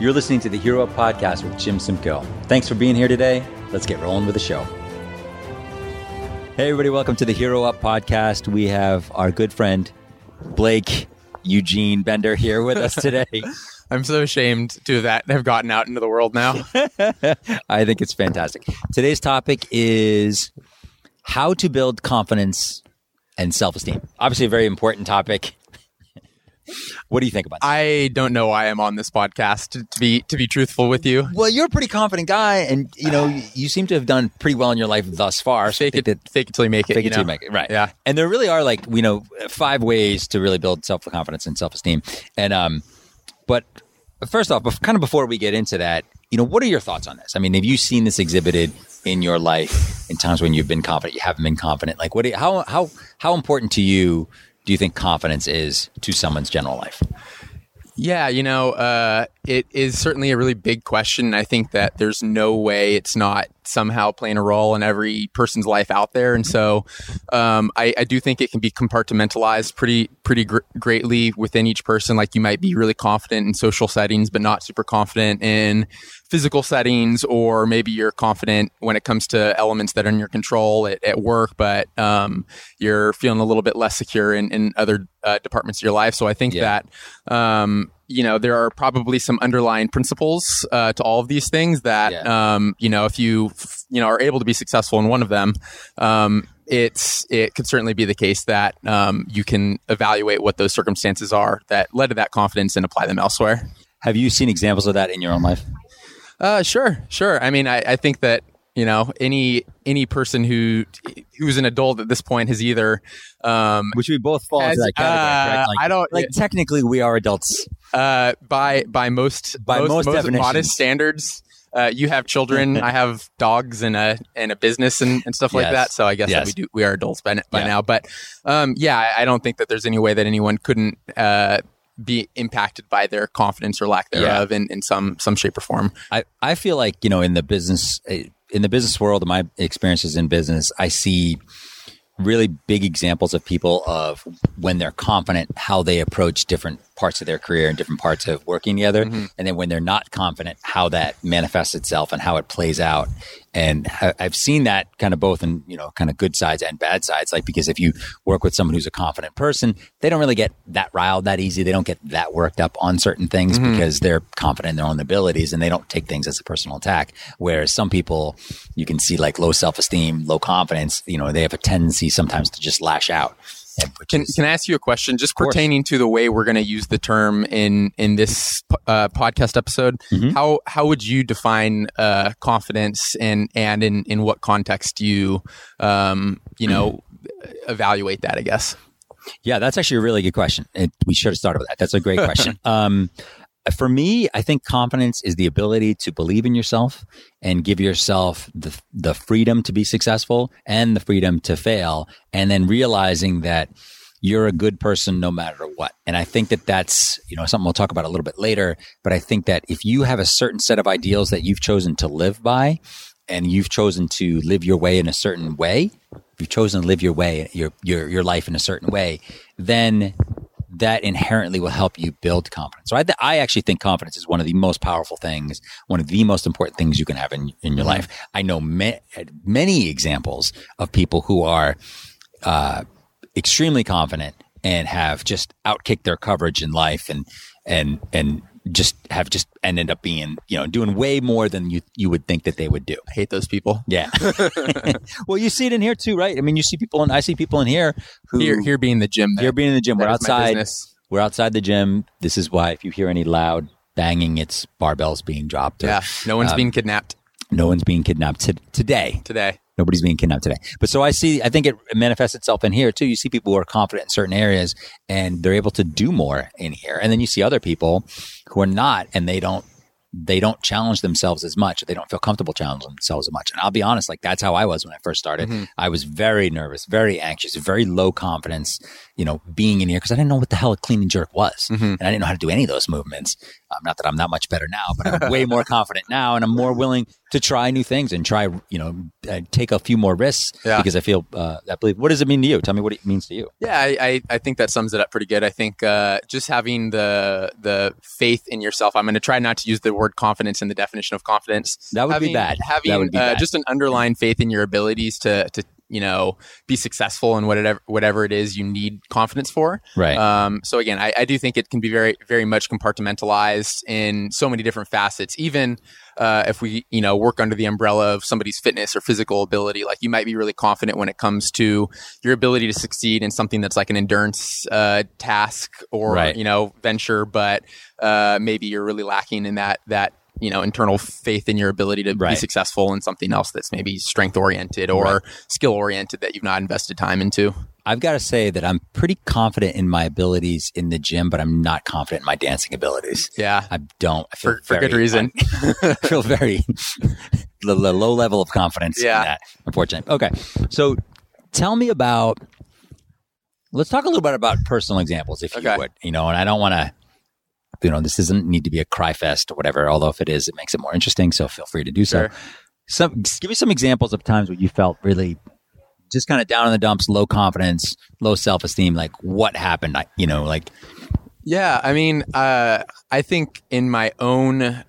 You're listening to the Hero Up Podcast with Jim Simcoe. Thanks for being here today. Let's get rolling with the show. Hey, everybody, welcome to the Hero Up Podcast. We have our good friend, Blake Eugene Bender, here with us today. I'm so ashamed to that have gotten out into the world now. I think it's fantastic. Today's topic is how to build confidence and self esteem. Obviously, a very important topic. What do you think about that? I don't know why I'm on this podcast to, to be to be truthful with you. Well, you're a pretty confident guy, and you know you seem to have done pretty well in your life thus far. So fake it, that, fake it till you make it. Fake it till you make it. Right. Yeah. And there really are like you know five ways to really build self confidence and self esteem. And um, but first off, kind of before we get into that, you know, what are your thoughts on this? I mean, have you seen this exhibited in your life in times when you've been confident, you haven't been confident? Like, what? You, how how how important to you do you think confidence is to someone's general life? Yeah, you know, uh, it is certainly a really big question. I think that there's no way it's not somehow playing a role in every person's life out there, and so um, I, I, do think it can be compartmentalized pretty pretty gr- greatly within each person. Like you might be really confident in social settings, but not super confident in physical settings, or maybe you're confident when it comes to elements that are in your control at, at work, but um, you're feeling a little bit less secure in, in other uh, departments of your life. So I think yeah. that um, you know there are probably some underlying principles uh, to all of these things that yeah. um, you know if you you know are able to be successful in one of them. Um, it's it could certainly be the case that um, you can evaluate what those circumstances are that led to that confidence and apply them elsewhere. Have you seen examples of that in your own life? Uh, sure, sure. I mean, I, I think that you know any any person who who's an adult at this point has either um, which we both fall into that category. Uh, like, I don't like technically we are adults uh, by by most by most, most, most modest standards. Uh, you have children. I have dogs and a and a business and, and stuff like that. So I guess yes. we do we are adults by, by yeah. now. But um, yeah, I, I, don't think that there's any way that anyone couldn't uh, be impacted by their confidence or lack thereof yeah. in, in some some shape or form. I, I feel like, you know, in the business eh, in the business world, my experiences in business, I see really big examples of people of when they're confident, how they approach different parts of their career and different parts of working together. Mm-hmm. And then when they're not confident, how that manifests itself and how it plays out. And I've seen that kind of both in, you know, kind of good sides and bad sides. Like, because if you work with someone who's a confident person, they don't really get that riled that easy. They don't get that worked up on certain things mm-hmm. because they're confident in their own abilities and they don't take things as a personal attack. Whereas some people, you can see like low self esteem, low confidence, you know, they have a tendency sometimes to just lash out. Can, can I ask you a question just pertaining to the way we're going to use the term in in this uh, podcast episode? Mm-hmm. How how would you define uh, confidence and and in in what context do you um, you know evaluate that? I guess. Yeah, that's actually a really good question. It, we should have started with that. That's a great question. um, for me, I think confidence is the ability to believe in yourself and give yourself the, the freedom to be successful and the freedom to fail. And then realizing that you're a good person no matter what. And I think that that's, you know, something we'll talk about a little bit later. But I think that if you have a certain set of ideals that you've chosen to live by and you've chosen to live your way in a certain way, you've chosen to live your way, your, your, your life in a certain way, then that inherently will help you build confidence. So I, th- I actually think confidence is one of the most powerful things, one of the most important things you can have in, in your mm-hmm. life. I know ma- many examples of people who are uh, extremely confident and have just outkicked their coverage in life and and and just have just ended up being you know doing way more than you you would think that they would do. I hate those people. Yeah. well, you see it in here too, right? I mean, you see people and I see people in here who here here being the gym. Here being in the gym. We're outside. We're outside the gym. This is why if you hear any loud banging, it's barbells being dropped. Or, yeah. No one's um, being kidnapped. No one's being kidnapped t- today. Today. Nobody's being kidnapped today. But so I see, I think it manifests itself in here too. You see people who are confident in certain areas and they're able to do more in here. And then you see other people who are not and they don't they don't challenge themselves as much. They don't feel comfortable challenging themselves as much. And I'll be honest, like that's how I was when I first started. Mm-hmm. I was very nervous, very anxious, very low confidence. you know, being in here because I didn't know what the hell a clean and jerk was, Mhm. and I didn't know how to do any of those movements. Um, not that I'm that much better now, but I'm way more confident now, and I'm more willing to try new things and try, you know, uh, take a few more risks Yeah. because I feel uh, I believe. What does it mean to you? Tell me what it means to you. Yeah, I, I, I think that sums it up pretty good. I think uh, just having the the faith in yourself. I'm going to try not to use the word confidence in the definition of confidence. That would having, be bad. Having that would be uh, bad. just an underlying faith in your abilities to to you know be successful in whatever whatever it is you need confidence for. right. Um, so again, I, I do think it can be very, very much compartmentalized in so many different facets. Even uh, if we, you know, work under the umbrella of somebody's fitness or physical ability, like you might be really confident when it comes to your ability to succeed in something that's like an endurance uh, task or Right. you know venture, but uh, maybe you're really lacking in that that you know internal faith in your ability to be successful in something else that's maybe strength oriented or Right. skill oriented that you've not invested time into. I've got to say that I'm pretty confident in my abilities in the gym, but I'm not confident in my dancing abilities. Yeah. I don't. I feel For, for good reason. I feel very the, the low level of confidence Yeah. in that. Unfortunately. Okay. So tell me about let's talk a little bit about personal examples, if Okay. you would. You know, and I don't want to you know, this doesn't need to be a cry fest or whatever, although if it is, it makes it more interesting. So feel free to do so. Sure. Some give me some examples of times where you felt really just kind of down in the dumps, low confidence, low self esteem. Like what happened? I, you know, like Yeah, I mean, uh, I think in my own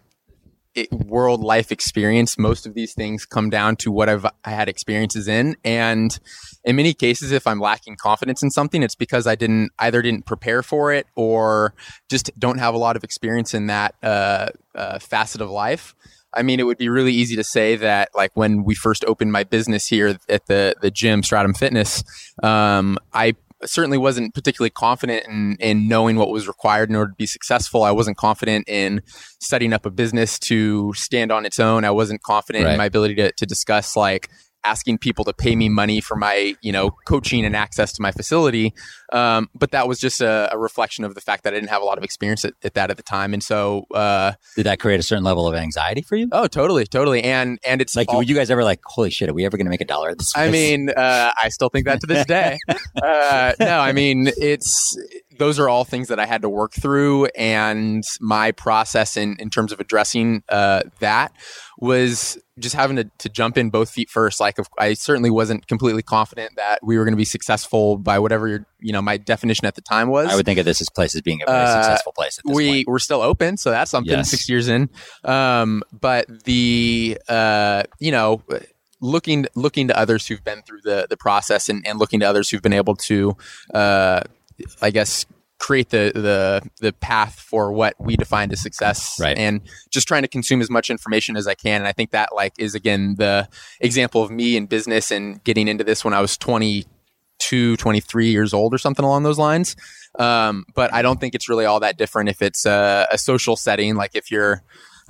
it, world life experience, most of these things come down to what I've I had experiences in, and in many cases, if I'm lacking confidence in something, it's because I didn't either didn't prepare for it or just don't have a lot of experience in that uh, uh, facet of life. I mean, it would be really easy to say that, like when we first opened my business here at the the gym, Stratum Fitness, um, I certainly wasn't particularly confident in, in knowing what was required in order to be successful. I wasn't confident in setting up a business to stand on its own. I wasn't confident Right. in my ability to, to discuss like asking people to pay me money for my, you know, coaching and access to my facility. Um, but that was just a, a reflection of the fact that I didn't have a lot of experience at, at that at the time. And so, uh, did that create a certain level of anxiety for you? oh, totally, totally. And, and it's Like, all- were you guys ever like, holy shit, are we ever going to make a dollar at this? I place? mean, uh, I still think that to this day. uh, no, I mean, it's those are all things that I had to work through, and my process in in terms of addressing uh, that was just having to, to jump in both feet first. Like, I certainly wasn't completely confident that we were going to be successful by whatever your, you know my definition at the time was. I would think of this as place as being a very Uh, successful place at this we point. we're still open, so that's something. Yes. Six years in, um, but the uh, you know looking looking to others who've been through the the process and, and looking to others who've been able to, uh, I guess, create the the the path for what we defined as success, Right. and just trying to consume as much information as I can. And I think that like is again the example of me in business and getting into this when I was twenty. 22, 23 years old or something along those lines. Um, but I don't think it's really all that different if it's a, a social setting. Like if you're,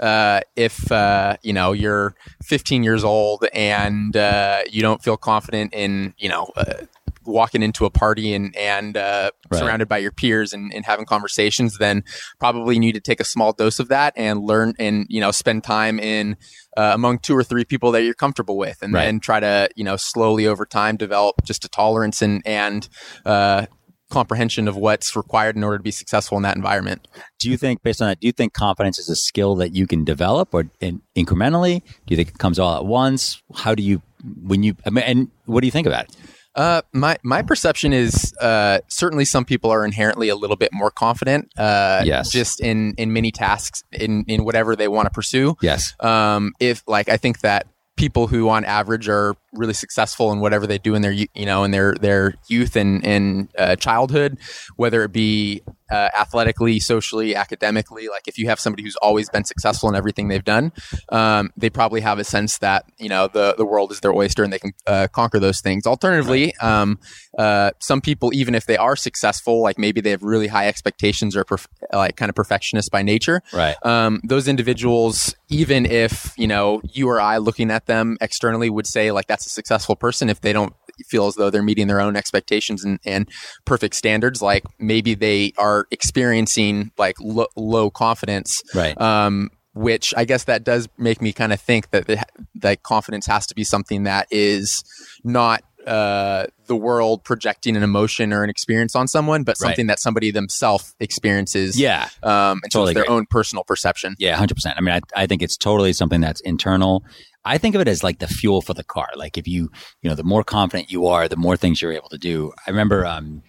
uh, if, uh, you know, you're 15 years old and, uh, you don't feel confident in, you know, uh, walking into a party and, and, uh, Right. surrounded by your peers and, and having conversations, then probably need to take a small dose of that and learn and, you know, spend time in, uh, among two or three people that you're comfortable with and Right. then try to, you know, slowly over time develop just a tolerance and, and, uh, comprehension of what's required in order to be successful in that environment. do you think, based on that, do you think confidence is a skill that you can develop or in, incrementally? Do you think it comes all at once? How do you, when you, I mean, and what do you think about it? Uh, my my perception is uh, certainly some people are inherently a little bit more confident. Uh, Yes. just in in many tasks in in whatever they want to pursue. Yes. Um, if like I think that people who on average are really successful in whatever they do in their you know in their their youth and and uh, childhood, whether it be uh, athletically, socially, academically, like if you have somebody who's always been successful in everything they've done, um, they probably have a sense that you know the the world is their oyster and they can uh, conquer those things. Alternatively, um, uh, some people, even if they are successful, like maybe they have really high expectations or perf- like kind of perfectionist by nature, Right. um, those individuals, even if you know you or I looking at them externally would say like that's a successful person, if they don't feel as though they're meeting their own expectations and, and perfect standards, like maybe they are experiencing like lo- low confidence, Right. um, which I guess that does make me kind of think that the, that confidence has to be something that is not uh, the world projecting an emotion or an experience on someone, but Right. something that somebody themselves experiences. Yeah. Um, so Totally their own personal perception. Yeah, hundred percent. I mean, I, I think it's totally something that's internal. I think of it as like the fuel for the car. Like if you, you know, the more confident you are, the more things you're able to do. I remember, um,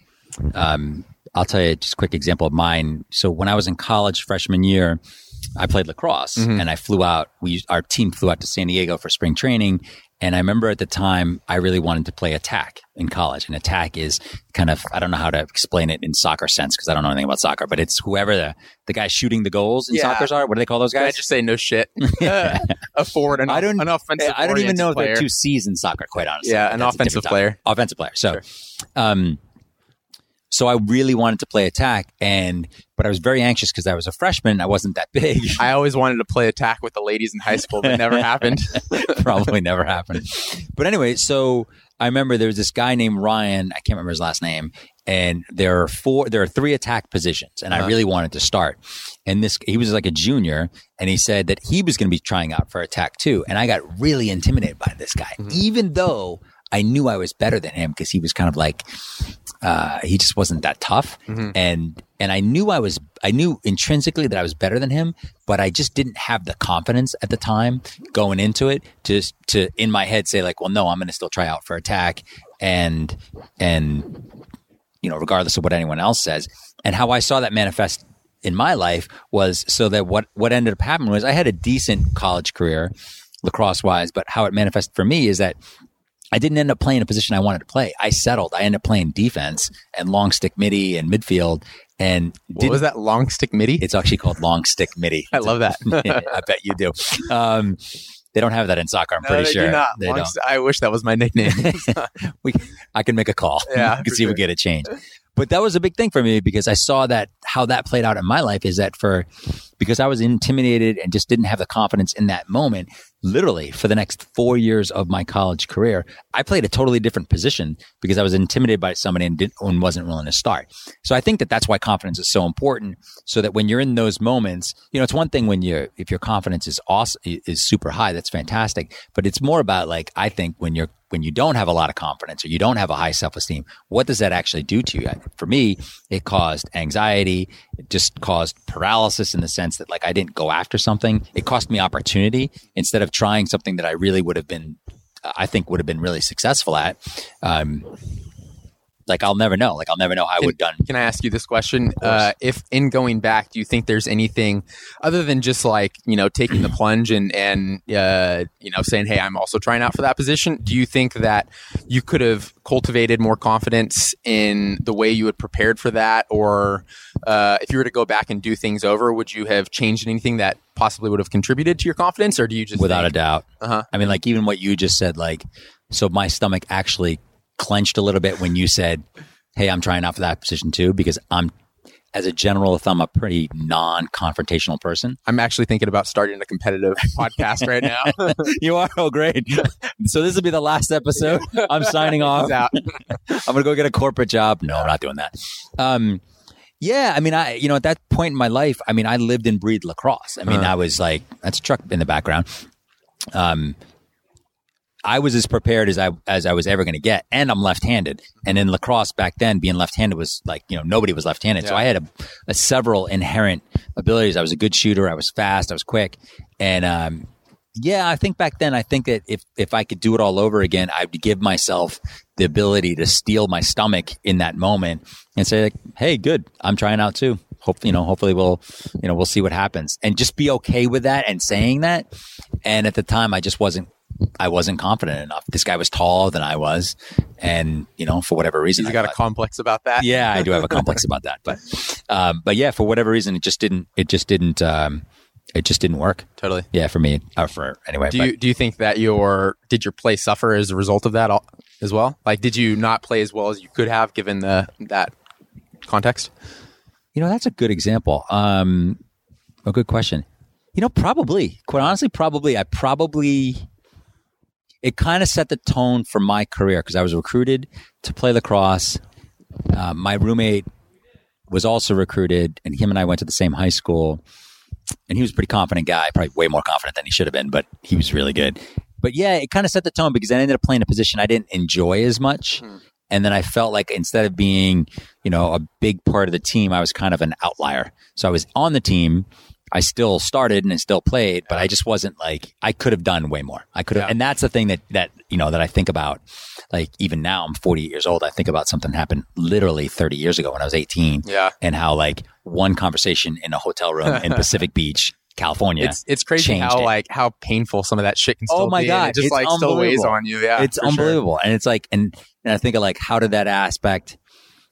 um, I'll tell you just a quick example of mine. So when I was in college freshman year, I played lacrosse Mhm. and I flew out. We our team flew out to San Diego for spring training, and I remember at the time I really wanted to play attack in college. And attack is kind of I don't know how to explain it in soccer sense because I don't know anything about soccer, but it's whoever the the guy shooting the goals in Yeah. soccer are. What do they call those Can I just say no shit? a forward, an, I don't- an offensive. I don't even know if player. they're two C's in soccer, quite honestly. Yeah, an offensive player. topic. Offensive player. So, Sure. um, so I really wanted to play attack, and but I was very anxious because I was a freshman. I wasn't that big. I always wanted to play attack with the ladies in high school, but it never happened. Probably never happened. But anyway, so I remember there was this guy named Ryan. I can't remember his last name. And there are four, there are three attack positions, and I Uh-huh. really wanted to start. And this, he was like a junior, and he said that he was going to be trying out for attack too. And I got really intimidated by this guy, even though I knew I was better than him because he was kind of like, uh, he just wasn't that tough. Mhm. And, and I knew I was, I knew intrinsically that I was better than him, but I just didn't have the confidence at the time going into it to, to in my head say like, well, no, I'm going to still try out for attack and, and, you know, regardless of what anyone else says. And how I saw that manifest in my life was so that what, what ended up happening was I had a decent college career lacrosse wise, but how it manifested for me is that I didn't end up playing a position I wanted to play. I settled. I ended up playing defense and long stick middie and midfield. And What was that long stick middie? It's actually called long stick middie. I love that. I bet you do. Um, they don't have that in soccer. I'm No, pretty they sure do not. they Long don't. st- I wish that was my nickname. we, I can make a call. Yeah, we can see if we get it changed. But that was a big thing for me because I saw that how that played out in my life is that for because I was intimidated and just didn't have the confidence in that moment. Literally, for the next four years of my college career, I played a totally different position because I was intimidated by somebody and, didn't, and wasn't willing to start. So I think that that's why confidence is so important. So that when you're in those moments, you know, it's one thing when you're if your confidence is awesome, is super high, that's fantastic. But it's more about like I think when you're when you don't have a lot of confidence or you don't have a high self esteem, what does that actually do to you? For me, it caused anxiety. Just caused paralysis in the sense that like I didn't go after something. It cost me opportunity instead of trying something that I really would have been, I think would have been really successful at. Um, like I'll never know. Like I'll never know how I would have done. Can I ask you this question? Uh, if in going back, do you think there's anything other than just like you know taking the plunge and and uh, you know saying, "Hey, I'm also trying out for that position"? Do you think that you could have cultivated more confidence in the way you had prepared for that, or uh, if you were to go back and do things over, would you have changed anything that possibly would have contributed to your confidence, or do you just without think, a doubt. Uh-huh. I mean, like even what you just said, like, so my stomach actually clenched a little bit when you said, "Hey, I'm trying out for that position too," because I'm, as a general of thumb, a pretty non-confrontational person. I'm actually thinking about starting a competitive podcast right now. you are oh great. so this will be the last episode. I'm signing off. Out. I'm gonna go get a corporate job. No, I'm not doing that. Um, yeah, I mean, I you know at that point in my life, I mean, I lived and breathed lacrosse. I mean, Uh-huh. I was like that's a truck in the background. Um, I was as prepared as I as I was ever going to get, and I'm left-handed. And in lacrosse back then, being left-handed was like you know nobody was left-handed, so I had a, a several inherent abilities. I was a good shooter. I was fast. I was quick, and um, yeah, I think back then, I think that if if I could do it all over again, I'd give myself the ability to steel my stomach in that moment and say like, "Hey, good, I'm trying out too." Hope you know. Hopefully, we'll you know we'll see what happens, and just be okay with that and saying that. And at the time, I just wasn't. I wasn't confident enough. This guy was taller than I was, and you know, for whatever reason, You I got a complex about that? yeah, I do have a complex about that, but um, but yeah, for whatever reason, it just didn't. It just didn't. Um, it just didn't work. totally. Yeah, for me, or for anyway. Do but- you do you think that your did your play suffer as a result of that al- as well? Like, did you not play as well as you could have given the that context? You know, that's a good example. Um, a good question. You know, probably, quite honestly, probably, I probably, it kind of set the tone for my career because I was recruited to play lacrosse. Uh, my roommate was also recruited, and him and I went to the same high school. And he was a pretty confident guy, probably way more confident than he should have been, but he was really good. but yeah, it kind of set the tone because I ended up playing a position I didn't enjoy as much. Hmm. And then I felt like instead of being, you know, a big part of the team, I was kind of an outlier. So I was on the team. I still started and I still played, but I just wasn't like I could have done way more. I could have, Yeah. and that's the thing that that you know that I think about. Like even now, I'm 48 years old. I think about something happened literally 30 years ago when I was 18, Yeah. and how like one conversation in a hotel room in Pacific Beach, California, It's it's crazy how it. like how painful some of that shit can Oh still my be. God, it just it's like still weighs unbelievable. on you. Yeah, it's for sure. unbelievable and it's like and, and i think of like how did that aspect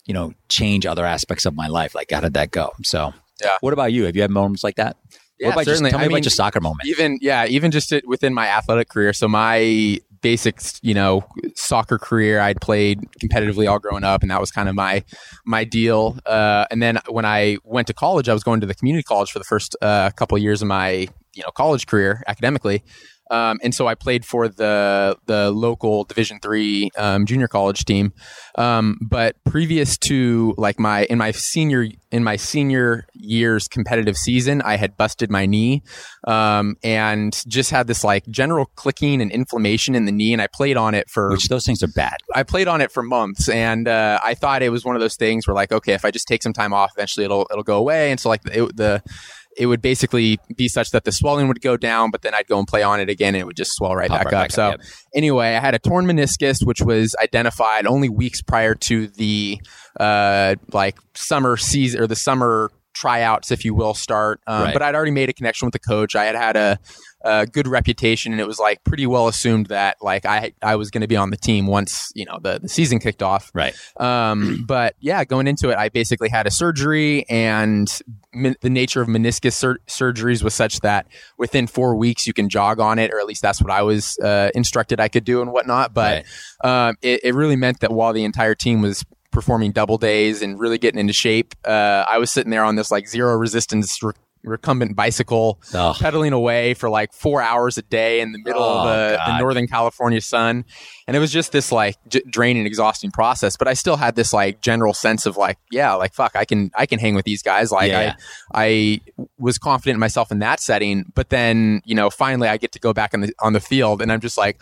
you know change other aspects of my life like how did that go so Yeah. what about you? Have you had moments like that? Yeah, what about certainly. Just, tell me I about mean, your soccer moment. even yeah even just it, within my athletic career. So my basic, you know soccer career i'd played competitively all growing up and that was kind of my my deal. Uh, and then when i went to college i was going to the community college for the first uh, couple of years of my you know college career academically um, and so I played for the the local Division three um, junior college team. Um, but previous to like my in my senior in my senior year's competitive season, I had busted my knee um, and just had this like general clicking and inflammation in the knee, and I played on it for which those things are bad I played on it for months, and uh, I thought it was one of those things where like, okay, if I just take some time off, eventually it'll it'll go away. And so like it, the it would basically be such that the swelling would go down, but then I'd go and play on it again, and it would just swell right back right up. back so yep. anyway, I had a torn meniscus, which was identified only weeks prior to the uh, like summer season or the summer tryouts, if you will, start. Um, Right. But I'd already made a connection with the coach. I had had a, a good reputation, and it was like pretty well assumed that like I I was going to be on the team once you know the, the season kicked off. right Um, but yeah, going into it, I basically had a surgery, and min- the nature of meniscus sur- surgeries was such that within four weeks you can jog on it, or at least that's what I was uh, instructed I could do and whatnot. But um, it, it really meant that while the entire team was performing double days and really getting into shape, uh, I was sitting there on this like zero resistance. Re- recumbent bicycle oh, pedaling away for like four hours a day in the middle Oh, of the, oh, the northern california sun. And it was just this like j- draining exhausting process but i still had this like general sense of like yeah like fuck i can i can hang with these guys. Like Yeah. I, I was confident in myself in that setting but then you know finally i get to go back on the on the field and i'm just like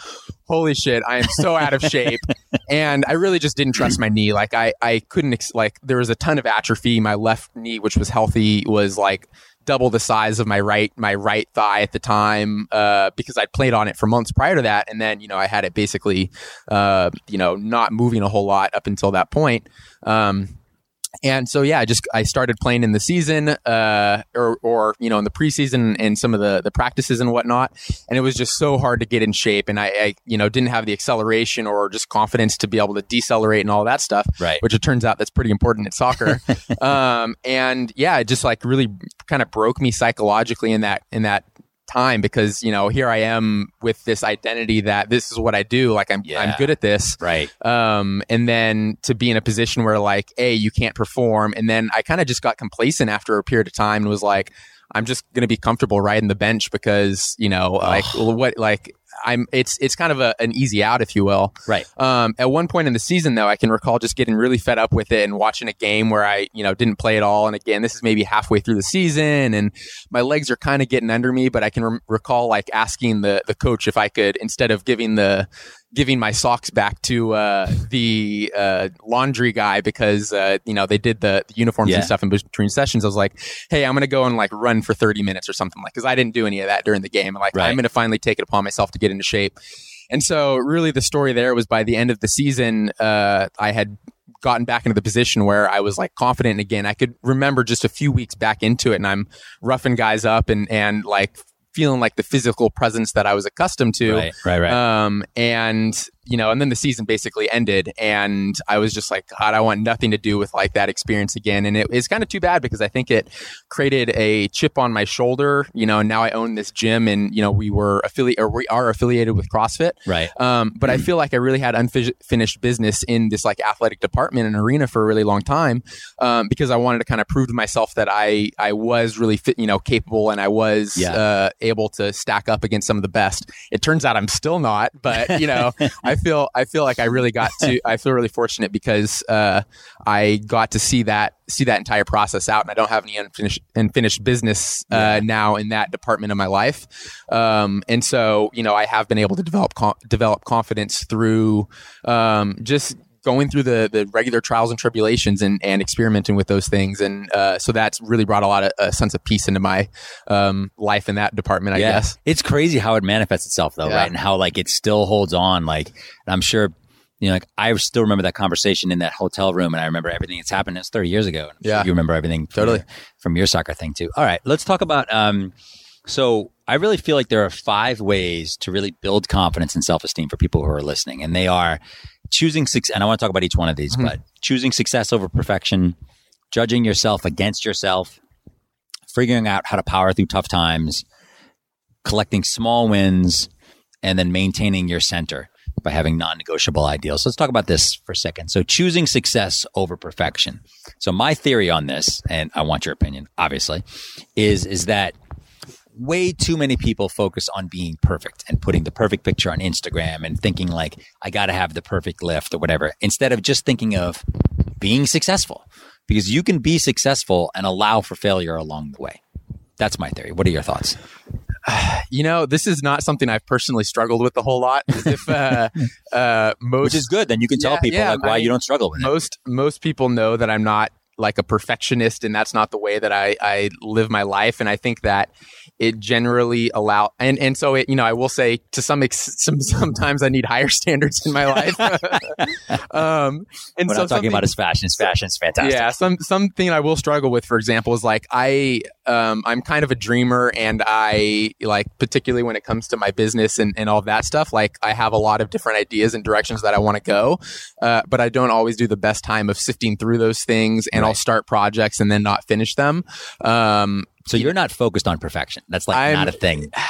holy shit i am so out of shape. And i really just didn't trust my knee. Like i i couldn't ex- like there was a ton of atrophy. My left knee which was healthy was like double the size of my right my right thigh at the time uh, because I'd played on it for months prior to that, and then you know I had it basically uh, you know not moving a whole lot up until that point. Um, and so yeah, I just I started playing in the season, uh, or or you know in the preseason and some of the the practices and whatnot, and it was just so hard to get in shape, and I, I you know didn't have the acceleration or just confidence to be able to decelerate and all that stuff right. which it turns out that's pretty important in soccer. um, and yeah, it just like really kind of broke me psychologically in that in that time because you know here I am with this identity that this is what I do, like I'm Yeah. I'm good at this. right Um, and then to be in a position where like a you can't perform, and then I kind of just got complacent after a period of time and was like. I'm just going to be comfortable riding the bench because you know, like what, like I'm. It's it's kind of a, an easy out, if you will. right Um, at one point in the season, though, I can recall just getting really fed up with it and watching a game where I, you know, didn't play at all. And again, this is maybe halfway through the season, and my legs are kind of getting under me. But I can re- recall like asking the the coach if I could, instead of giving the giving my socks back to uh, the uh, laundry guy because uh, you know they did the, the uniforms Yeah. and stuff in between sessions. I was like, "Hey, I'm going to go and like run for 30 minutes or something like." Because I didn't do any of that during the game. Like, Right. I'm going to finally take it upon myself to get into shape. And so, really, the story there was by the end of the season, uh, I had gotten back into the position where I was like confident again. I could remember just a few weeks back into it, and I'm roughing guys up and and like feeling like the physical presence that I was accustomed to. right right right Um, and you know, and then the season basically ended, and I was just like, God, I want nothing to do with like that experience again. And it, it's kind of too bad because I think it created a chip on my shoulder. You know, and now I own this gym, and you know, we were affiliate or we are affiliated with CrossFit. right Um, but I feel like I really had unfinished business in this like athletic department and arena for a really long time um, because I wanted to kind of prove to myself that I I was really fit, you know, capable and I was Yeah. uh, able to stack up against some of the best. It turns out I'm still not, but you know, I feel I feel like I really got to I feel really fortunate because uh, I got to see that see that entire process out, and I don't have any unfinished unfinished business uh, yeah. now in that department of my life. Um, and so you know I have been able to develop com- develop confidence through um, just going through the the regular trials and tribulations and, and experimenting with those things. And uh, so that's really brought a lot of a sense of peace into my um, life in that department i yeah. guess. It's crazy how it manifests itself though yeah. right? And how like it still holds on. Like i'm sure you know like i still remember that conversation in that hotel room and i remember everything that's happened. It's 30 years ago. Yeah. you remember everything totally. from your, from your soccer thing too. All right. Let's talk about um so I really feel like there are five ways to really build confidence and self esteem for people who are listening. And they are choosing success, and I want to talk about each one of these, mm-hmm. but choosing success over perfection, judging yourself against yourself, figuring out how to power through tough times, collecting small wins, and then maintaining your center by having non-negotiable ideals. So let's talk about this for a second. So choosing success over perfection. So my theory on this, and I want your opinion, obviously, is is that way too many people focus on being perfect and putting the perfect picture on Instagram and thinking like I got to have the perfect lift or whatever instead of just thinking of being successful because you can be successful and allow for failure along the way. That's my theory. What are your thoughts? You know, this is not something I've personally struggled with a whole lot. If uh, uh, most, which is good, then you can tell yeah, people yeah, like why I, you don't struggle with most, it. Most most people know that I'm not like a perfectionist, and that's not the way that I I live my life. And I think that it generally allow and and so it you know I will say to some ex, some sometimes I need higher standards in my life. um, and so talking about his fashion. His fashion is fantastic. Yeah, some something I will struggle with, for example, is like I um, I'm kind of a dreamer, and I like particularly when it comes to my business and and all that stuff. Like I have a lot of different ideas and directions that I want to go, uh, but I don't always do the best time of sifting through those things, and. I'll start projects and then not finish them. Um, so you're not focused on perfection. That's like I'm, not a thing.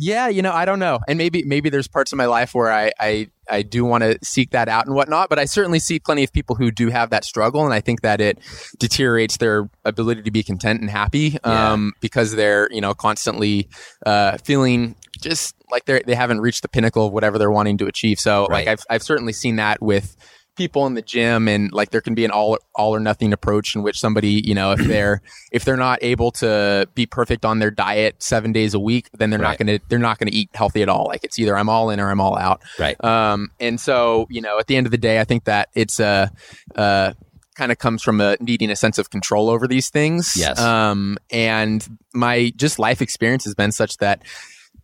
Yeah, you know, I don't know, and maybe maybe there's parts of my life where I I, I do want to seek that out and whatnot. But I certainly see plenty of people who do have that struggle, and I think that it deteriorates their ability to be content and happy um, yeah. because they're you know constantly uh, feeling just like they they haven't reached the pinnacle of whatever they're wanting to achieve. So right. like I've I've certainly seen that with people in the gym and like there can be an all all or nothing approach in which somebody you know if they're if they're not able to be perfect on their diet seven days a week then they're right. not gonna they're not gonna eat healthy at all. Like it's either i'm all in or i'm all out. Right. Um and so you know at the end of the day i think that it's a uh kind of comes from a needing a sense of control over these things. Yes. Um and my just life experience has been such that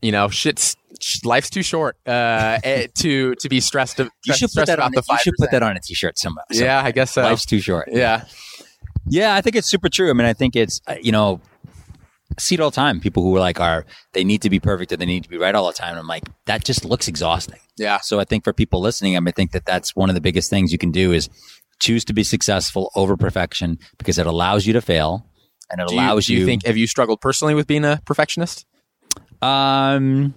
you know shit's life's too short uh, eh, to to be stressed. you should put that on. The you should put that on a t-shirt somewhere. Yeah, I guess so. Life's too short. Yeah, yeah. I think it's super true. I mean, I think it's uh, you know, I see it all the time. People who are like are they need to be perfect and they need to be right all the time. And I'm like, that just looks exhausting. Yeah. So I think for people listening, I mean, I think that that's one of the biggest things you can do is choose to be successful over perfection because it allows you to fail and it do allows you, you. You think have you struggled personally with being a perfectionist? Um,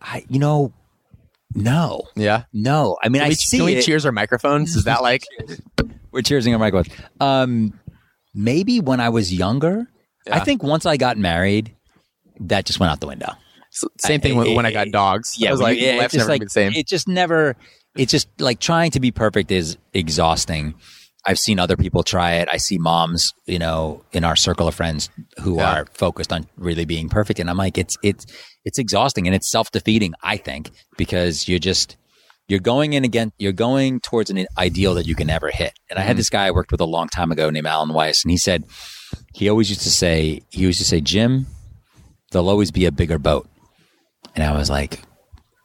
I, you know, no. Yeah. No. I mean, I we, see. Can we cheers our microphones? Is that like we're cheersing our microphones? Um, maybe when I was younger. Yeah. I think once I got married, that just went out the window. So, same thing when, it, when I got dogs. Yeah, I was like, yeah, life's never like, the same. It just never. It's just like trying to be perfect is exhausting. I've seen other people try it. I see moms, you know, in our circle of friends who yeah. are focused on really being perfect, and I'm like, it's it's it's exhausting and it's self defeating. I think because you're just you're going in again. You're going towards an ideal that you can never hit. And I had mm-hmm. this guy I worked with a long time ago named Alan Weiss, and he said he always used to say he used to say, Jim, there'll always be a bigger boat. And I was like,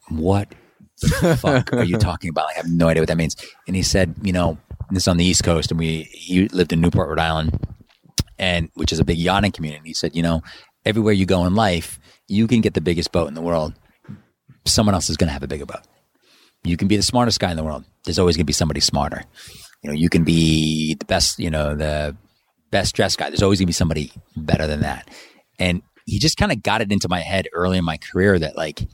what the fuck are you talking about? I have no idea what that means. And he said, you know, this is on the East Coast, and we he lived in Newport, Rhode Island, and which is a big yachting community. He said, you know, everywhere you go in life, you can get the biggest boat in the world. Someone else is going to have a bigger boat. You can be the smartest guy in the world. There's always going to be somebody smarter. You know, you can be the best, you know, the best dressed guy. There's always going to be somebody better than that. And he just kind of got it into my head early in my career that like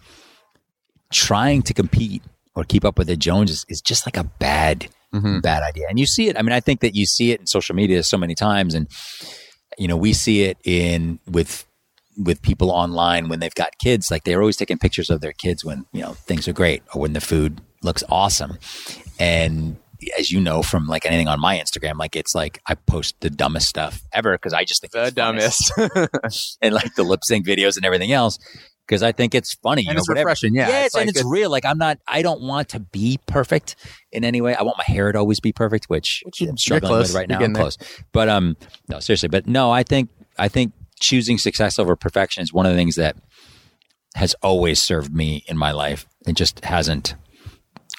trying to compete or keep up with the Joneses is just like a bad, mm-hmm. bad idea. And you see it. I mean, I think that you see it in social media so many times, and you know, we see it in with with people online when they've got kids, like they're always taking pictures of their kids when you know things are great or when the food looks awesome. And as you know from like anything on my Instagram, like it's like I post the dumbest stuff ever because I just think the dumbest. and like the lip sync videos and everything else because I think it's funny. you and know, it's whatever. refreshing. Yeah, Yeah, it's and like it's real. Like I'm not. I don't want to be perfect in any way. I want my hair to always be perfect, which, Which you- I'm struggling with right now. I'm there. close, but um, no, seriously. But no, I think I think choosing success over perfection is one of the things that has always served me in my life. It just hasn't.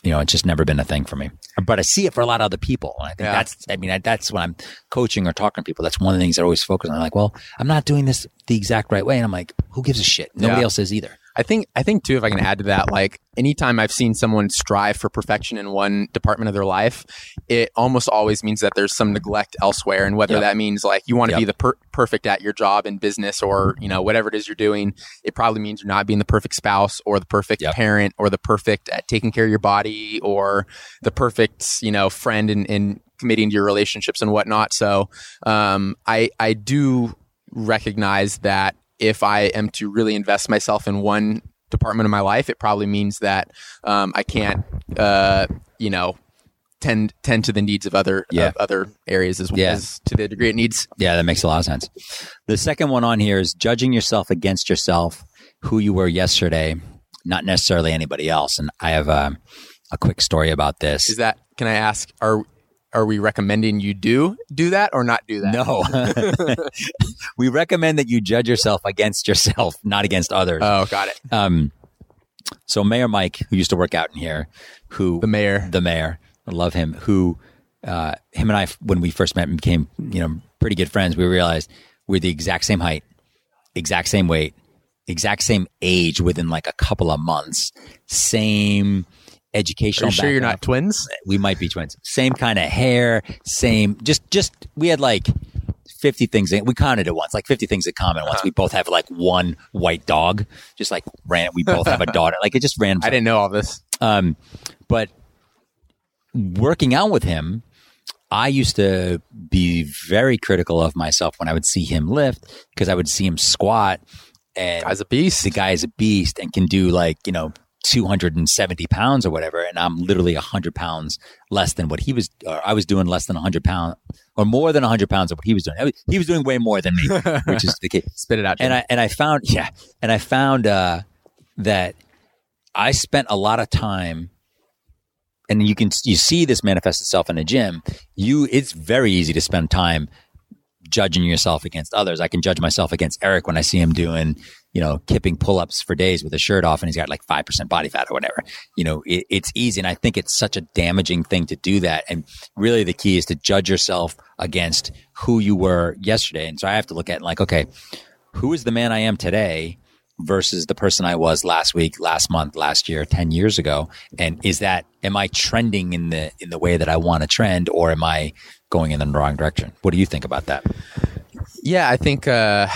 You know, it's just never been a thing for me. But I see it for a lot of other people. And I think Yeah. that's, I mean, I, that's when I'm coaching or talking to people. That's one of the things I always focus on. like, well, I'm not doing this the exact right way. And I'm like, who gives a shit? Nobody Yeah. else is either. I think I think too, if I can add to that, like anytime I've seen someone strive for perfection in one department of their life, it almost always means that there's some neglect elsewhere. And whether Yep. that means like you want to Yep. be the per- perfect at your job in business or you know whatever it is you're doing, it probably means you're not being the perfect spouse or the perfect Yep. parent or the perfect at taking care of your body or the perfect you know friend in, in committing to your relationships and whatnot. So um, I I do recognize that if I am to really invest myself in one department of my life, it probably means that um, I can't, uh, you know, tend tend to the needs of other Yeah. of other areas as, Yeah. as to the degree it needs. Yeah, that makes a lot of sense. The second one on here is judging yourself against yourself, who you were yesterday, not necessarily anybody else. And I have a, a quick story about this. Is that? Can I ask? Are are we recommending you do do that or not do that? no, we recommend that you judge yourself against yourself, not against others. Oh, got it. um, so Mayor Mike, who used to work out in here, who The mayor. the mayor. I love him. Who, uh, him and I, when we first met and became, you know, pretty good friends, we realized we're the exact same height, exact same weight, exact same age within like a couple of months, same Are educational. you sure you're not twins? We might be twins. Same kind of hair, same. Just, just we had like. 50 things in, we counted it once like 50 things in common once Uh-huh. we both have like one white dog just like ran we both have a daughter like it just ran I didn't know all this. um, but working out with him, I used to be very critical of myself when I would see him lift because I would see him squat and Guy's a beast. the guy is a beast and can do like, you know, 270 pounds or whatever. And I'm literally 100 pounds less than what he was, or I was doing less than 100 pounds or more than 100 pounds of what he was doing. Was- He was doing way more than me, which is the case Spit it out. and I and I found yeah, and I found uh, that I spent a lot of time, and you can you see this manifest itself in a gym. You, it's very easy to spend time judging yourself against others. I can judge myself against Eric when I see him doing, you know, kipping pull ups for days with a shirt off and he's got like 5% body fat or whatever. You know, it, it's easy. And I think it's such a damaging thing to do that. And really the key is to judge yourself against who you were yesterday. And so I have to look at like, okay, who is the man I am today versus the person I was last week, last month, last year, 10 years ago? And is that, am I trending in the, in the way that I want to trend or am I going in the wrong direction? What do you think about that? Yeah, I think uh,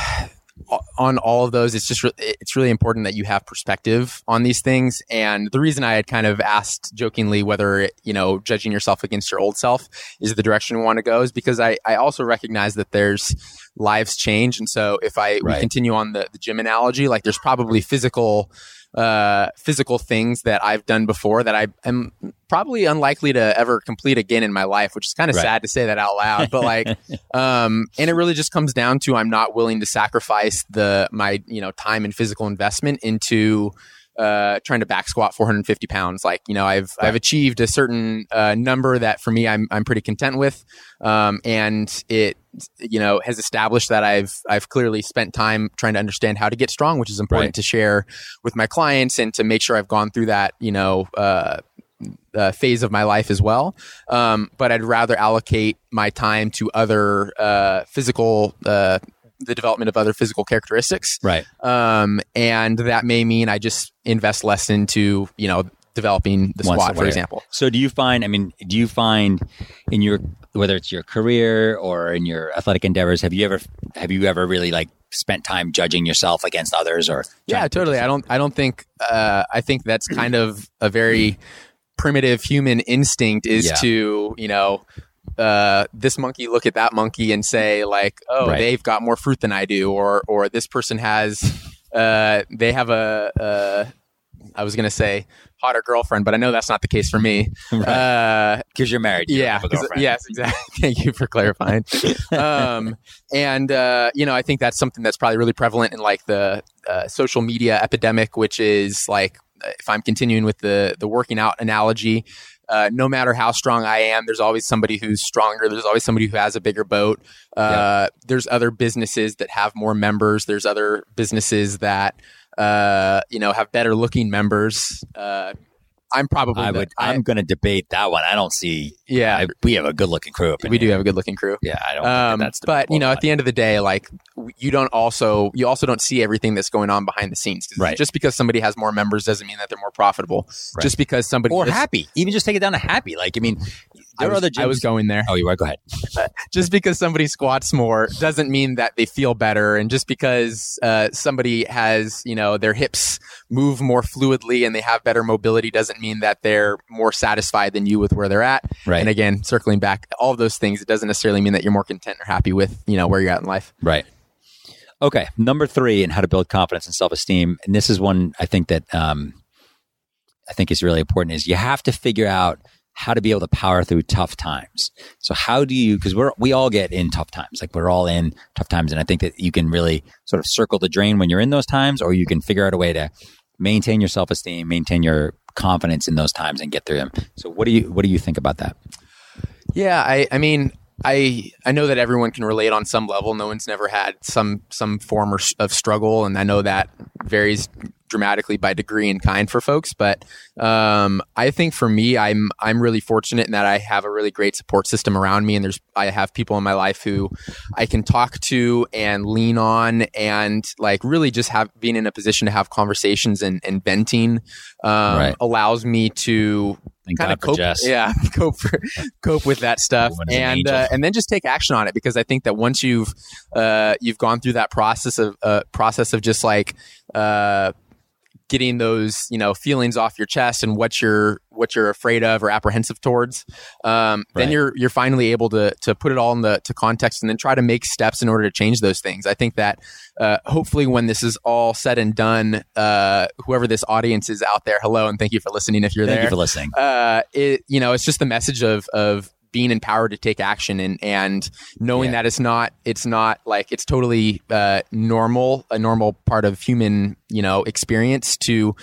on all of those, it's just re- it's really important that you have perspective on these things. And the reason I had kind of asked jokingly whether you know judging yourself against your old self is the direction we want to go is because I I also recognize that there's lives change, and so if I we Right. continue on the the gym analogy, like there's probably physical uh, physical things that I've done before that I am probably unlikely to ever complete again in my life, which is kind of Right. sad to say that out loud. But like, um, and it really just comes down to I'm not willing to sacrifice the my you know time and physical investment into uh, trying to back squat 450 pounds. Like, you know, I've I've achieved a certain uh, number that for me I'm I'm pretty content with, um, and it you know has established that I've I've clearly spent time trying to understand how to get strong, which is important Right. to share with my clients and to make sure I've gone through that you know. Uh, uh, phase of my life as well, um, but I'd rather allocate my time to other uh, physical, uh, the development of other physical characteristics, Right. um, and that may mean I just invest less into you know developing the Once- squat, for example. So do you find, I mean, do you find in your, whether it's your career or in your athletic endeavors, have you ever, have you ever really like spent time judging yourself against others or? Yeah, to- totally. I don't. I don't think. Uh, I think that's kind of a very primitive human instinct is Yeah. to you know uh, this monkey look at that monkey and say like, oh, Right. they've got more fruit than I do, or or this person has, uh, they have a, uh, I was gonna say hotter girlfriend, but I know that's not the case for me. Uh, Because you're married. You yeah. have a 'cause- girlfriend. Yes, exactly. Thank you for clarifying. um, and uh, you know, I think that's something that's probably really prevalent in like the uh, social media epidemic, which is like, if I'm continuing with the the working out analogy. Uh, no matter how strong I am, there's always somebody who's stronger. There's always somebody who has a bigger boat. Uh, There's other businesses that have more members. There's other businesses that uh, you know have better looking members. I'm probably I would. I- I'm going to debate that one. I don't see. yeah. I, we have a good looking crew. Up in we do have a good looking crew. Yeah, I don't. Um, think that's but you know, at the end of the day, like you don't also you also don't see everything that's going on behind the scenes. Right. Just because somebody has more members doesn't mean that they're more profitable. Right. Just because somebody or happy. Even just take it down to happy. Like I mean, I there was, are other. I was going there. Oh, you are. Go ahead. Just because somebody squats more doesn't mean that they feel better, and just because uh, somebody has you know their hips move more fluidly and they have better mobility doesn't mean that they're more satisfied than you with where they're at. Right. And again, circling back, all of those things, it doesn't necessarily mean that you're more content or happy with you know where you're at in life. Right. Okay. Number three in how to build confidence and self esteem. And this is one I think that um, I think is really important is you have to figure out how to be able to power through tough times. So how do you because we're we all get in tough times. Like we're all in tough times. And I think that you can really sort of circle the drain when you're in those times, or you can figure out a way to maintain your self esteem, maintain your confidence in those times and get through them. So what do you what do you think about that? Yeah, I, I mean, I I know that everyone can relate on some level. No one's never had some some form or of struggle, and I know that varies dramatically by degree and kind for folks. But um, I think for me, I'm I'm really fortunate in that I have a really great support system around me, and there's I have people in my life who I can talk to and lean on, and like really just have being in a position to have conversations and, and venting um, Right. allows me to Thank kind God of cope, Jess. yeah, cope for, cope with that stuff, is an and uh, and then just take action on it because I think that once you've uh, you've gone through that process of uh, process of just like uh, getting those you know feelings off your chest and what you're what you're afraid of or apprehensive towards, um, then you're you're finally able to to put it all in the to context and then try to make steps in order to change those things. I think that uh, hopefully when this is all said and done, uh, whoever this audience is out there, hello and thank you for listening if you're Thank there you for listening. uh, it you know it's just the message of of being empowered to take action and and knowing Yeah. that it's not it's not like it's totally uh, normal a normal part of human you know experience to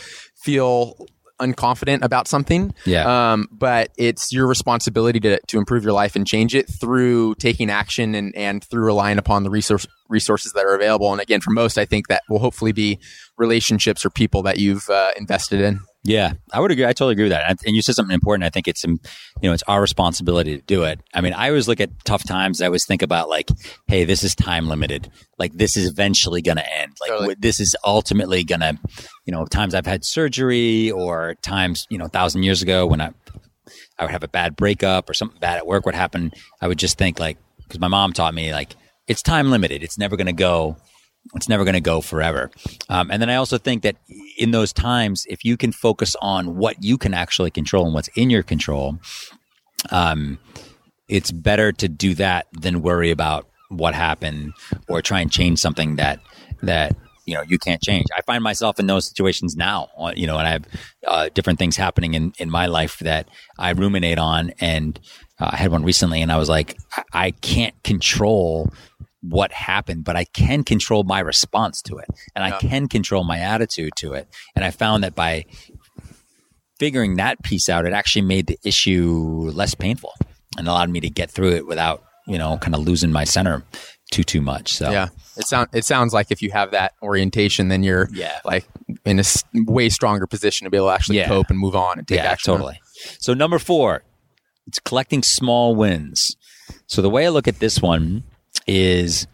feel unconfident about something Yeah. um, but it's your responsibility to, to improve your life and change it through taking action and, and through relying upon the resource resources that are available and again for most i think that will hopefully be relationships or people that you've uh, invested in Yeah, I would agree. I totally agree with that. And- you said something important. I think it's, you know, it's our responsibility to do it. I mean, I always look at tough times. I always think about like, hey, this is time limited. Like this is eventually going to end. Like Totally. this is ultimately going to, you know, times I've had surgery or times, you know, a thousand years ago when I, I would have a bad breakup or something bad at work would happen. I would just think like, because my mom taught me like, it's time limited. It's never going to go it's never going to go forever. Um, and then I also think that in those times, if you can focus on what you can actually control and what's in your control, um, it's better to do that than worry about what happened or try and change something that that you know you can't change. I find myself in those situations now, uh, you know, and I have uh, different things happening in in my life that I ruminate on. And uh, I had one recently, and I was like, I, I can't control what happened, but I can control my response to it, and I can control my attitude to it. And I found that by figuring that piece out, it actually made the issue less painful and allowed me to get through it without, you know, kind of losing my center too too much. So Yeah, it sound it sounds like if you have that orientation, then you're Yeah. like in a way stronger position to be able to actually Yeah. cope and move on and take yeah, action. totally. So number four, it's collecting small wins. So the way I look at this one is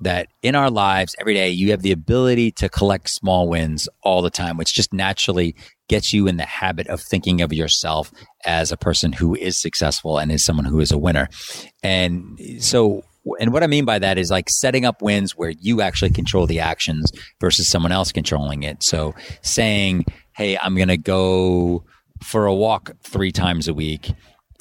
that in our lives every day you have the ability to collect small wins all the time, which just naturally gets you in the habit of thinking of yourself as a person who is successful and is someone who is a winner. And so and what I mean by that is like setting up wins where you actually control the actions versus someone else controlling it. So saying, "Hey, I'm going to go for a walk 3 times a week."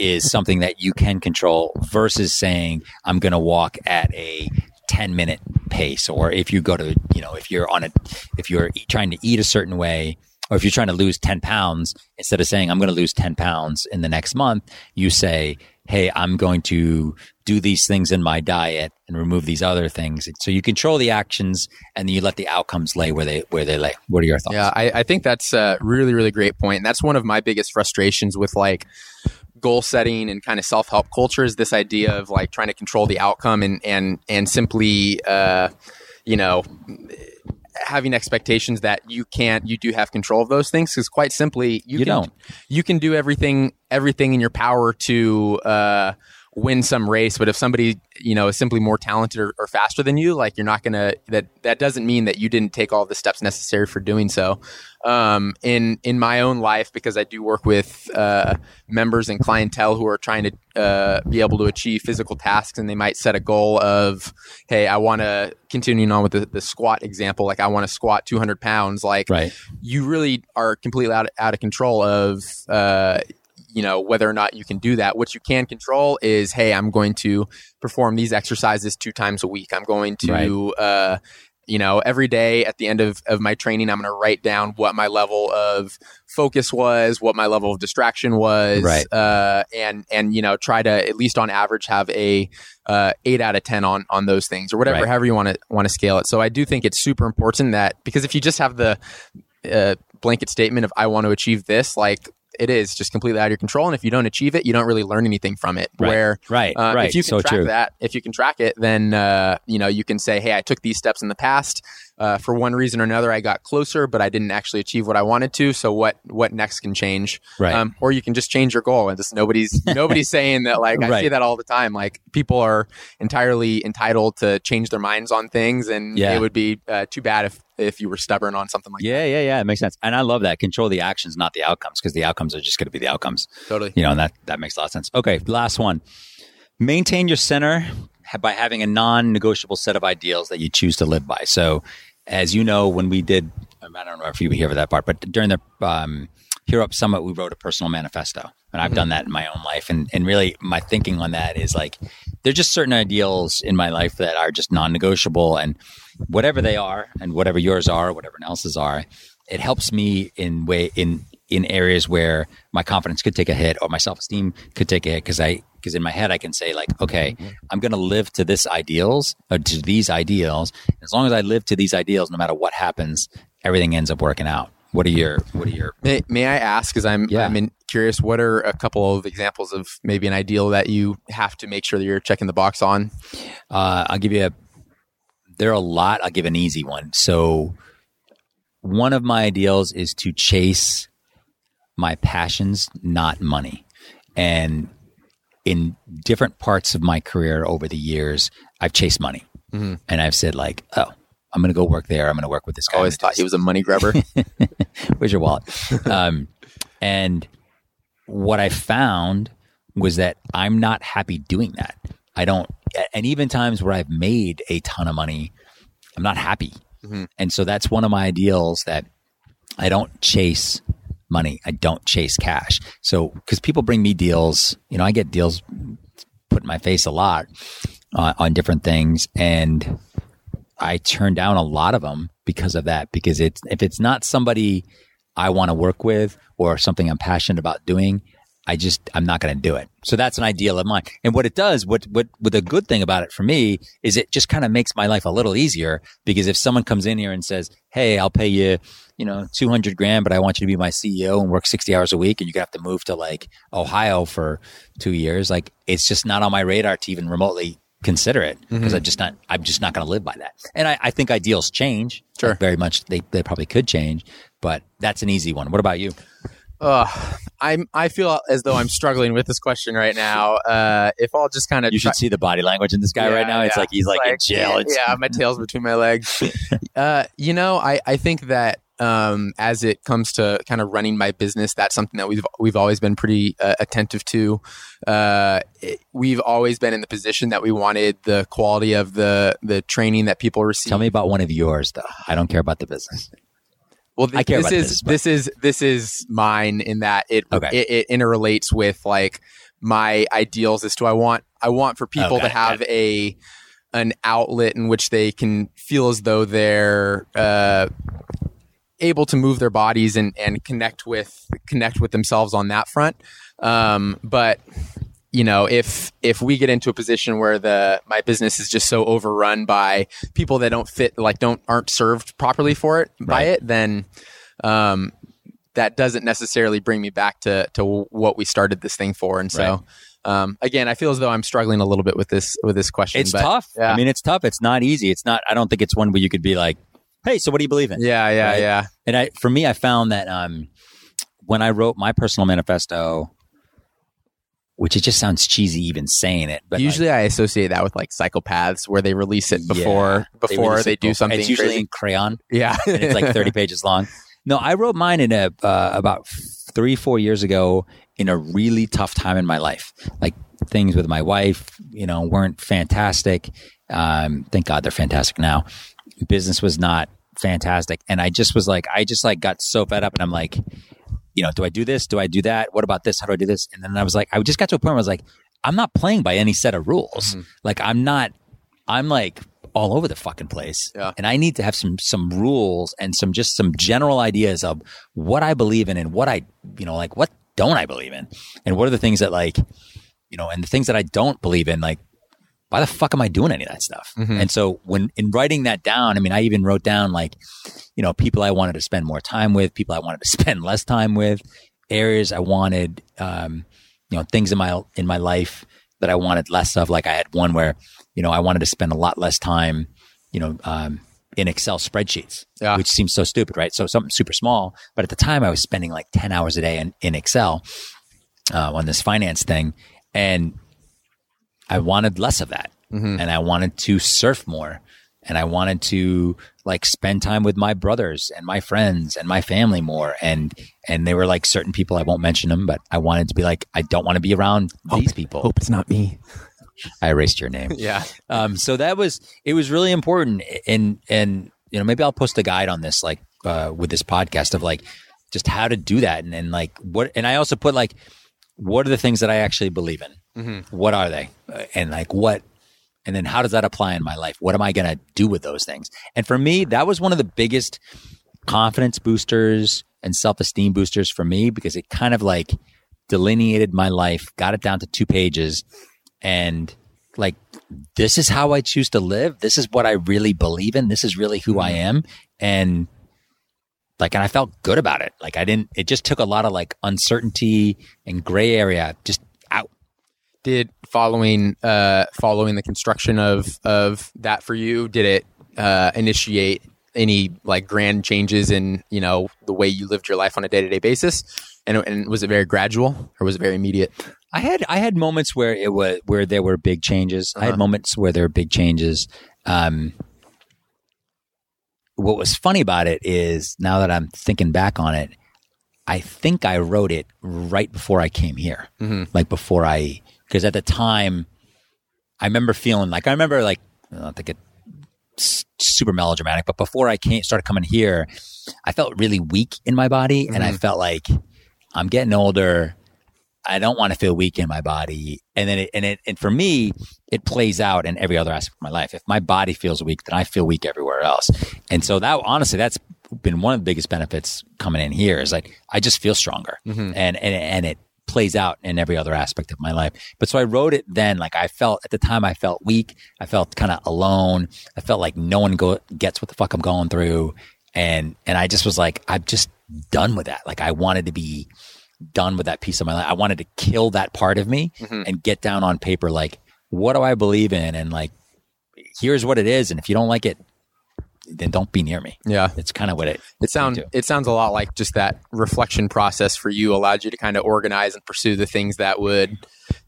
Is something that you can control versus saying, I'm going to walk at a 10 minute pace. Or if you go to, you know, if you're on a, if you're trying to eat a certain way, or if you're trying to lose 10 pounds, instead of saying, I'm going to lose 10 pounds in the next month, you say, Hey, I'm going to do these things in my diet and remove these other things. So you control the actions and then you let the outcomes lay where they, where they lay. What are your thoughts? Yeah, I, I think that's a really, really great point. And that's one of my biggest frustrations with like, goal setting and kind of self help culture is this idea of like trying to control the outcome and and and simply uh, you know having expectations that you can't you do have control of those things because quite simply you, You can don't. you can do everything everything in your power to uh, win some race but if somebody you know is simply more talented or, or faster than you like you're not gonna that that doesn't mean that you didn't take all the steps necessary for doing so um, in in my own life because I do work with uh, members and clientele who are trying to uh, be able to achieve physical tasks, and they might set a goal of, hey, I want to continuing on with the, the squat example, like I want to squat 200 pounds. Like Right. you really are completely out out of control of. Uh, you know whether or not you can do that what you can control is hey i'm going to perform these exercises two times a week i'm going to uh, you know every day at the end of, of my training i'm going to write down what my level of focus was what my level of distraction was Right. uh, and and you know try to at least on average have a uh, eight out of ten on on those things or whatever Right. however you want to want to scale it so i do think it's super important that because if you just have the uh, blanket statement of i want to achieve this like it is just completely out of your control and if you don't achieve it you don't really learn anything from it Right. where Right. uh, right. If you can so track true. that, if you can track it, then uh, you know you can say, "Hey, I took these steps in the past. Uh, for one reason or another, I got closer, but I didn't actually achieve what I wanted to. So what what next can change? Right. Um, or you can just change your goal. And just nobody's nobody's saying that. Like I Right. see that all the time. Like people are entirely entitled to change their minds on things, and Yeah. it would be uh, too bad if if you were stubborn on something like Yeah, yeah, yeah. It makes sense. And I love that. Control the actions, not the outcomes, because the outcomes are just going to be the outcomes. Totally. You know, and that, that makes a lot of sense. Okay, last one. Maintain your center by having a non negotiable set of ideals that you choose to live by. So, as you know, when we did, I don't know if you were here for that part, but during the um, Hero Up Summit, we wrote a personal manifesto. And I've done mm-hmm. that in my own life. And, and really, my thinking on that is like, there's just certain ideals in my life that are just non negotiable. And whatever they are, and whatever yours are, or whatever else's are, it helps me in way in in areas where my confidence could take a hit or my self-esteem could take a hit because i because in my head i can say like okay mm-hmm. i'm going to live to this ideals or to these ideals as long as i live to these ideals no matter what happens everything ends up working out what are your what are your May, may I ask? Because I'm Yeah. I'm in, curious. What are a couple of examples of maybe an ideal that you have to make sure that you're checking the box on? Uh, I'll give you a. There are a lot. I'll give an easy one. So, one of my ideals is to chase my passions, not money. And in different parts of my career over the years, I've chased money, Mhm. and I've said like, "Oh, I'm going to go work there. I'm going to work with this guy." Always I'm gonna thought he was a money grubber. Where's your wallet? um, and what I found was that I'm not happy doing that. I don't, and even times where I've made a ton of money, I'm not happy. Mhm. And so that's one of my ideals that I don't chase money. I don't chase cash. So, because people bring me deals, you know, I get deals put in my face a lot uh, on different things. And I turn down a lot of them because of that. Because it's if it's not somebody I want to work with or something I'm passionate about doing, I just I'm not going to do it. So that's an ideal of mine. And what it does, what what what the good thing about it for me is it just kind of makes my life a little easier because if someone comes in here and says, "Hey, I'll pay you, you know, 200 grand, but I want you to be my CEO and work 60 hours a week and you're going to have to move to like Ohio for 2 years." Like it's just not on my radar to even remotely consider it because I'm just not I'm just not going to live by that. And I, I think ideals change. Sure. Very much they they probably could change, but that's an easy one. What about you? Ugh, I'm. I feel as though I'm struggling with this question right now. Uh, if I'll just kind of You should see the body language in this guy right now. It's like he's like, in jail. It's, yeah, my tail's between my legs. uh, you know, I, I think that um, as it comes to kind of running my business, that's something that we've we've always been pretty uh, attentive to. Uh, it- we've always been in the position that we wanted the quality of the the training that people receive. Tell me about one of yours, though. I don't care about the business. Well, th- I care this about is this, but- this is this is mine in that it Okay. it, it interrelates with like my ideals as to I want I want for people Okay, to have a an outlet in which they can feel as though they're uh, able to move their bodies and, and connect with connect with themselves on that front. Um, but you know, if if we get into a position where the my business is just so overrun by people that don't fit, like don't aren't served properly for it by it, then um, that doesn't necessarily bring me back to to what we started this thing for. And so, um, again, I feel as though I'm struggling a little bit with this with this question. It's but- tough. yeah. I mean, it's tough. It's not easy. It's not. I don't think it's one where you could be like, "Hey, so what do you believe in?" Yeah, yeah, Right. yeah. And I, for me, I found that um, when I wrote my personal manifesto, which it just sounds cheesy even saying it, but like, Usually, I associate that with like psychopaths, where they release it before they before release they, do before- something. It's usually crazy. in crayon, yeah, and it's like thirty pages long. No, I wrote mine in a uh, about three, four years ago in a really tough time in my life. Like things with my wife, you know, weren't fantastic. Um, thank God they're fantastic now. Business was not fantastic, and I just was like, I just like got so fed up, and I'm like, you know, do I do this? Do I do that? What about this? How do I do this? And then I was like, I just got to a point where I was like, I'm not playing by any set of rules. Mm-hmm. Like I'm not, I'm like all over the fucking place. Yeah. And I need to have some, some rules and some, just some general ideas of what I believe in and what I, you know, like what don't I believe in? And what are the things that like, you know, and the things that I don't believe in, like, why the fuck am I doing any of that stuff? And so when in writing that down, I mean, I even wrote down like, you know, people I wanted to spend more time with, people I wanted to spend less time with, areas I wanted, um, you know, things in my in my life that I wanted less of. Like I had one where, you know, I wanted to spend a lot less time, you know, um, in Excel spreadsheets, Yeah. which seems so stupid, right? So something super small, but at the time I was spending like ten hours a day in, in Excel uh, on this finance thing, and I wanted less of that, and I wanted to surf more, and I wanted to like spend time with my brothers and my friends and my family more, and and they were like certain people I won't mention them, but I wanted to be like I don't want to be around these people. Hope it's not me. I erased your name. Yeah, Um, so that was it was really important, and and you know maybe I'll post a guide on this like uh, with this podcast of like just how to do that, and, and like what, and I also put like what are the things that I actually believe in? What are they, Uh, and like what, and then how does that apply in my life? What am I going to do with those things? And for me, that was one of the biggest confidence boosters and self esteem boosters for me because it kind of like delineated my life, got it down to two pages, and like this is how I choose to live. This is what I really believe in. This is really who I am. And like, and I felt good about it. Like I didn't, it just took a lot of like uncertainty and gray area just out. Did following uh following the construction of of that for you did it uh initiate any like grand changes in you know the way you lived your life on a day-to-day basis and, and was it very gradual or was it very immediate I had, I had moments where it was, where there were big changes. I had moments where there were big changes. Um, what was funny about it is now that I'm thinking back on it, I think I wrote it right before I came here. Like before I, because at the time, I remember feeling like, I remember like, I don't think it's super melodramatic, but before I came, started coming here, I felt really weak in my body and I mm-hmm. felt like I'm getting older. I don't want to feel weak in my body. And then it, and it, and for me, it plays out in every other aspect of my life. If my body feels weak, then I feel weak everywhere else. And so that honestly, that's been one of the biggest benefits coming in here is like, I just feel stronger mm-hmm. and, and, and it plays out in every other aspect of my life. But so I wrote it then, like I felt at the time I felt weak. I felt kind of alone. I felt like no one go, gets what the fuck I'm going through. And, and I just was like, I'm just done with that. Like I wanted to be, done with that piece of my life. I wanted to kill that part of me mm-hmm. and get down on paper like what do I believe in and like here's what it is and if you don't like it then don't be near me. yeah It's kind of what it it sounds it sounds a lot like just that reflection process for you allowed you to kind of organize and pursue the things that would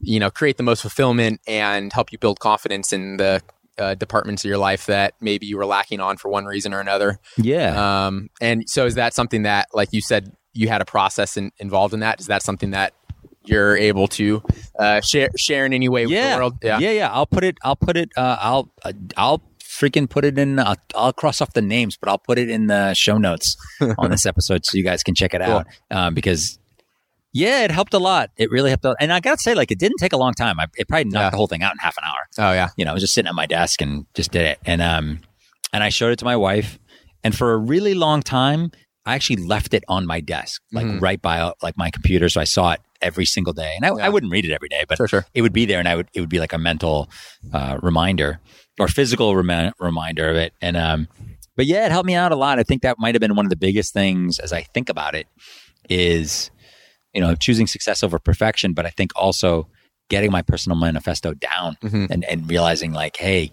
you know create the most fulfillment and help you build confidence in the uh, departments of your life that maybe you were lacking on for one reason or another yeah. Um, and so is that something that, like you said, you had a process in, involved in that? Is that something that you're able to uh, share share in any way with yeah. the world? yeah. Yeah, Yeah. I'll put it I'll put it uh, I'll uh, I'll freaking put it in I'll, I'll cross off the names but I'll put it in the show notes on this episode so you guys can check it out um, because Yeah, it helped a lot. It really helped. A, and I got to say, like, it didn't take a long time. I, it probably knocked Yeah. the whole thing out in half an hour. Oh yeah. You know, I was just sitting at my desk and just did it. And um, and I showed it to my wife. And for a really long time, I actually left it on my desk, like Mhm. right by like my computer, so I saw it every single day. And I, Yeah. I wouldn't read it every day, but For sure. it would be there, and I would it would be like a mental uh, reminder or physical remi- reminder of it. And um, but yeah, it helped me out a lot. I think that might have been one of the biggest things as I think about it is you know choosing success over perfection, but I think also getting my personal manifesto down Mhm. and and realizing like, hey.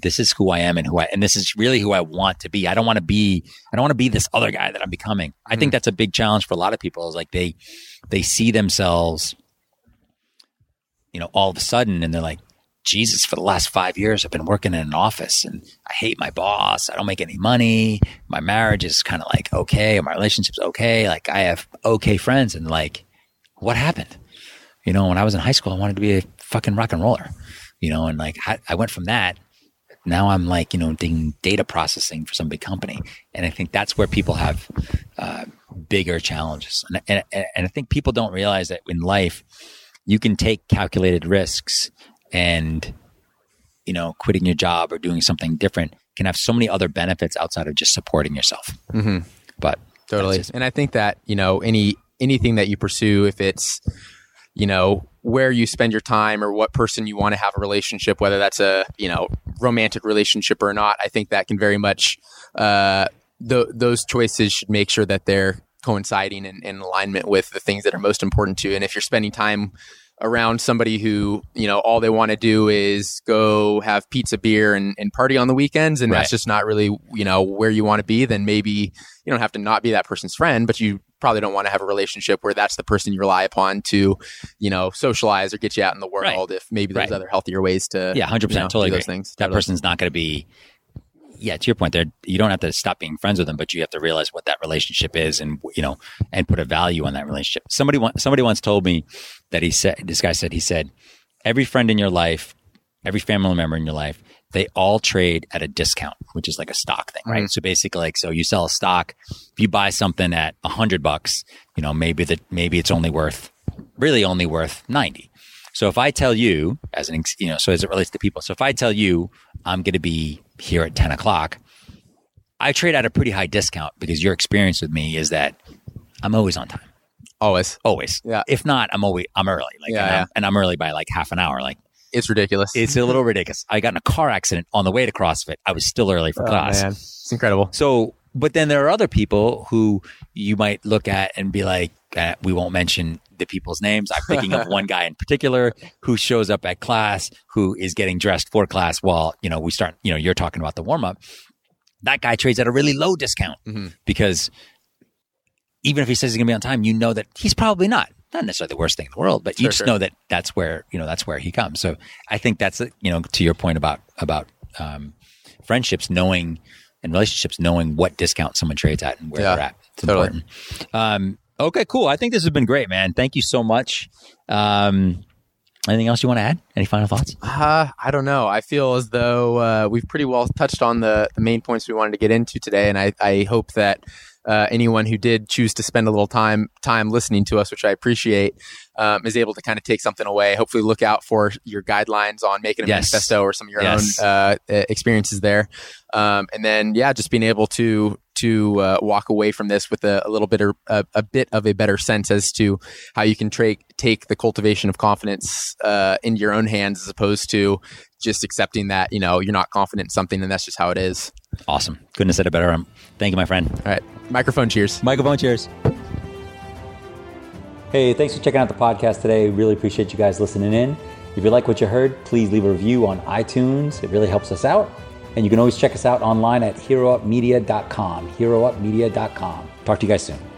This is who I am and who I and this is really who I want to be. I don't want to be I don't want to be this other guy that I'm becoming. I think mm-hmm. that's a big challenge for a lot of people is like they they see themselves you know, all of a sudden and they're like, Jesus, for the last five years, I've been working in an office and I hate my boss. I don't make any money. My marriage is kind of like okay. My relationship's okay. Like I have okay friends. And like, what happened? You know, when I was in high school, I wanted to be a fucking rock and roller, you know, and like I, I went from that. Now I'm like, you know, doing data processing for some big company. And I think that's where people have uh, bigger challenges. And, and, and I think people don't realize that in life, you can take calculated risks and you know quitting your job or doing something different can have so many other benefits outside of just supporting yourself hmm but Totally. Just- And I think that, you know, any anything that you pursue, if it's, you know, where you spend your time or what person you want to have a relationship, whether that's a, you know, romantic relationship or not, I think that can very much uh th- those choices should make sure that they're coinciding and in alignment with the things that are most important to you. And if you're spending time around somebody who, you know, all they want to do is go have pizza, beer, and, and party on the weekends, and Right. that's just not really, you know, where you want to be, then maybe you don't have to not be that person's friend, but you probably don't want to have a relationship where that's the person you rely upon to, you know, socialize or get you out in the world. If maybe there's Right. other healthier ways to, yeah 100% you know, totally those things. that person's not going to be yeah to your point there you don't have to stop being friends with them but you have to realize what that relationship is and you know and put a value on that relationship somebody somebody once told me that he said this guy said he said every friend in your life every family member in your life they all trade at a discount which is like a stock thing right mm-hmm. so basically like so you sell a stock if you buy something at a hundred bucks you know maybe that maybe it's only worth really only worth 90 so if I tell you, as an ex- you know, so as it relates to people, so if I tell you I'm going to be here at ten o'clock, I trade at a pretty high discount because your experience with me is that I'm always on time, Always. always. Yeah. If not, I'm always I'm early. Like, Yeah, and. I'm, and I'm early by like half an hour. Like It's ridiculous. it's a little ridiculous. I got in a car accident on the way to CrossFit. I was still early for Oh, class. man. It's incredible. So, but then there are other people who you might look at and be like, uh, we won't mention the people's names. I'm thinking of one guy in particular who shows up at class, who is getting dressed for class while, you know, we start, you know, you're talking about the warm up. That guy trades at a really low discount Mhm. because even if he says he's going to be on time, you know that he's probably not. Not necessarily the worst thing in the world, but you Sure, just sure. know that that's where, you know, that's where he comes. So I think that's, you know, to your point about, about, um, friendships, knowing and relationships, knowing what discount someone trades at and where Yeah, they're at. It's totally. important. Um, okay, cool. I think this has been great, man. Thank you so much. Um, anything else you want to add? Any final thoughts? Uh, I don't know. I feel as though uh, we've pretty well touched on the, the main points we wanted to get into today, and I, I hope that uh, anyone who did choose to spend a little time time listening to us, which I appreciate, um, is able to kind of take something away. Hopefully, look out for your guidelines on making a Yes. manifesto or some of your Yes. own uh, experiences there, um, and then yeah, just being able to to uh, walk away from this with a, a little bit of a, a bit of a better sense as to how you can tra- take the cultivation of confidence uh, into your own hands as opposed to just accepting that you know you're not confident in something and that's just how it is. Awesome. Couldn't have said it better. Um, thank you, my friend. All right, microphone cheers. Microphone cheers. Hey, thanks for checking out the podcast today. Really appreciate you guys listening in. If you like what you heard, please leave a review on iTunes. It really helps us out. And you can always check us out online at heroupmedia.com. Heroupmedia.com. Talk to you guys soon.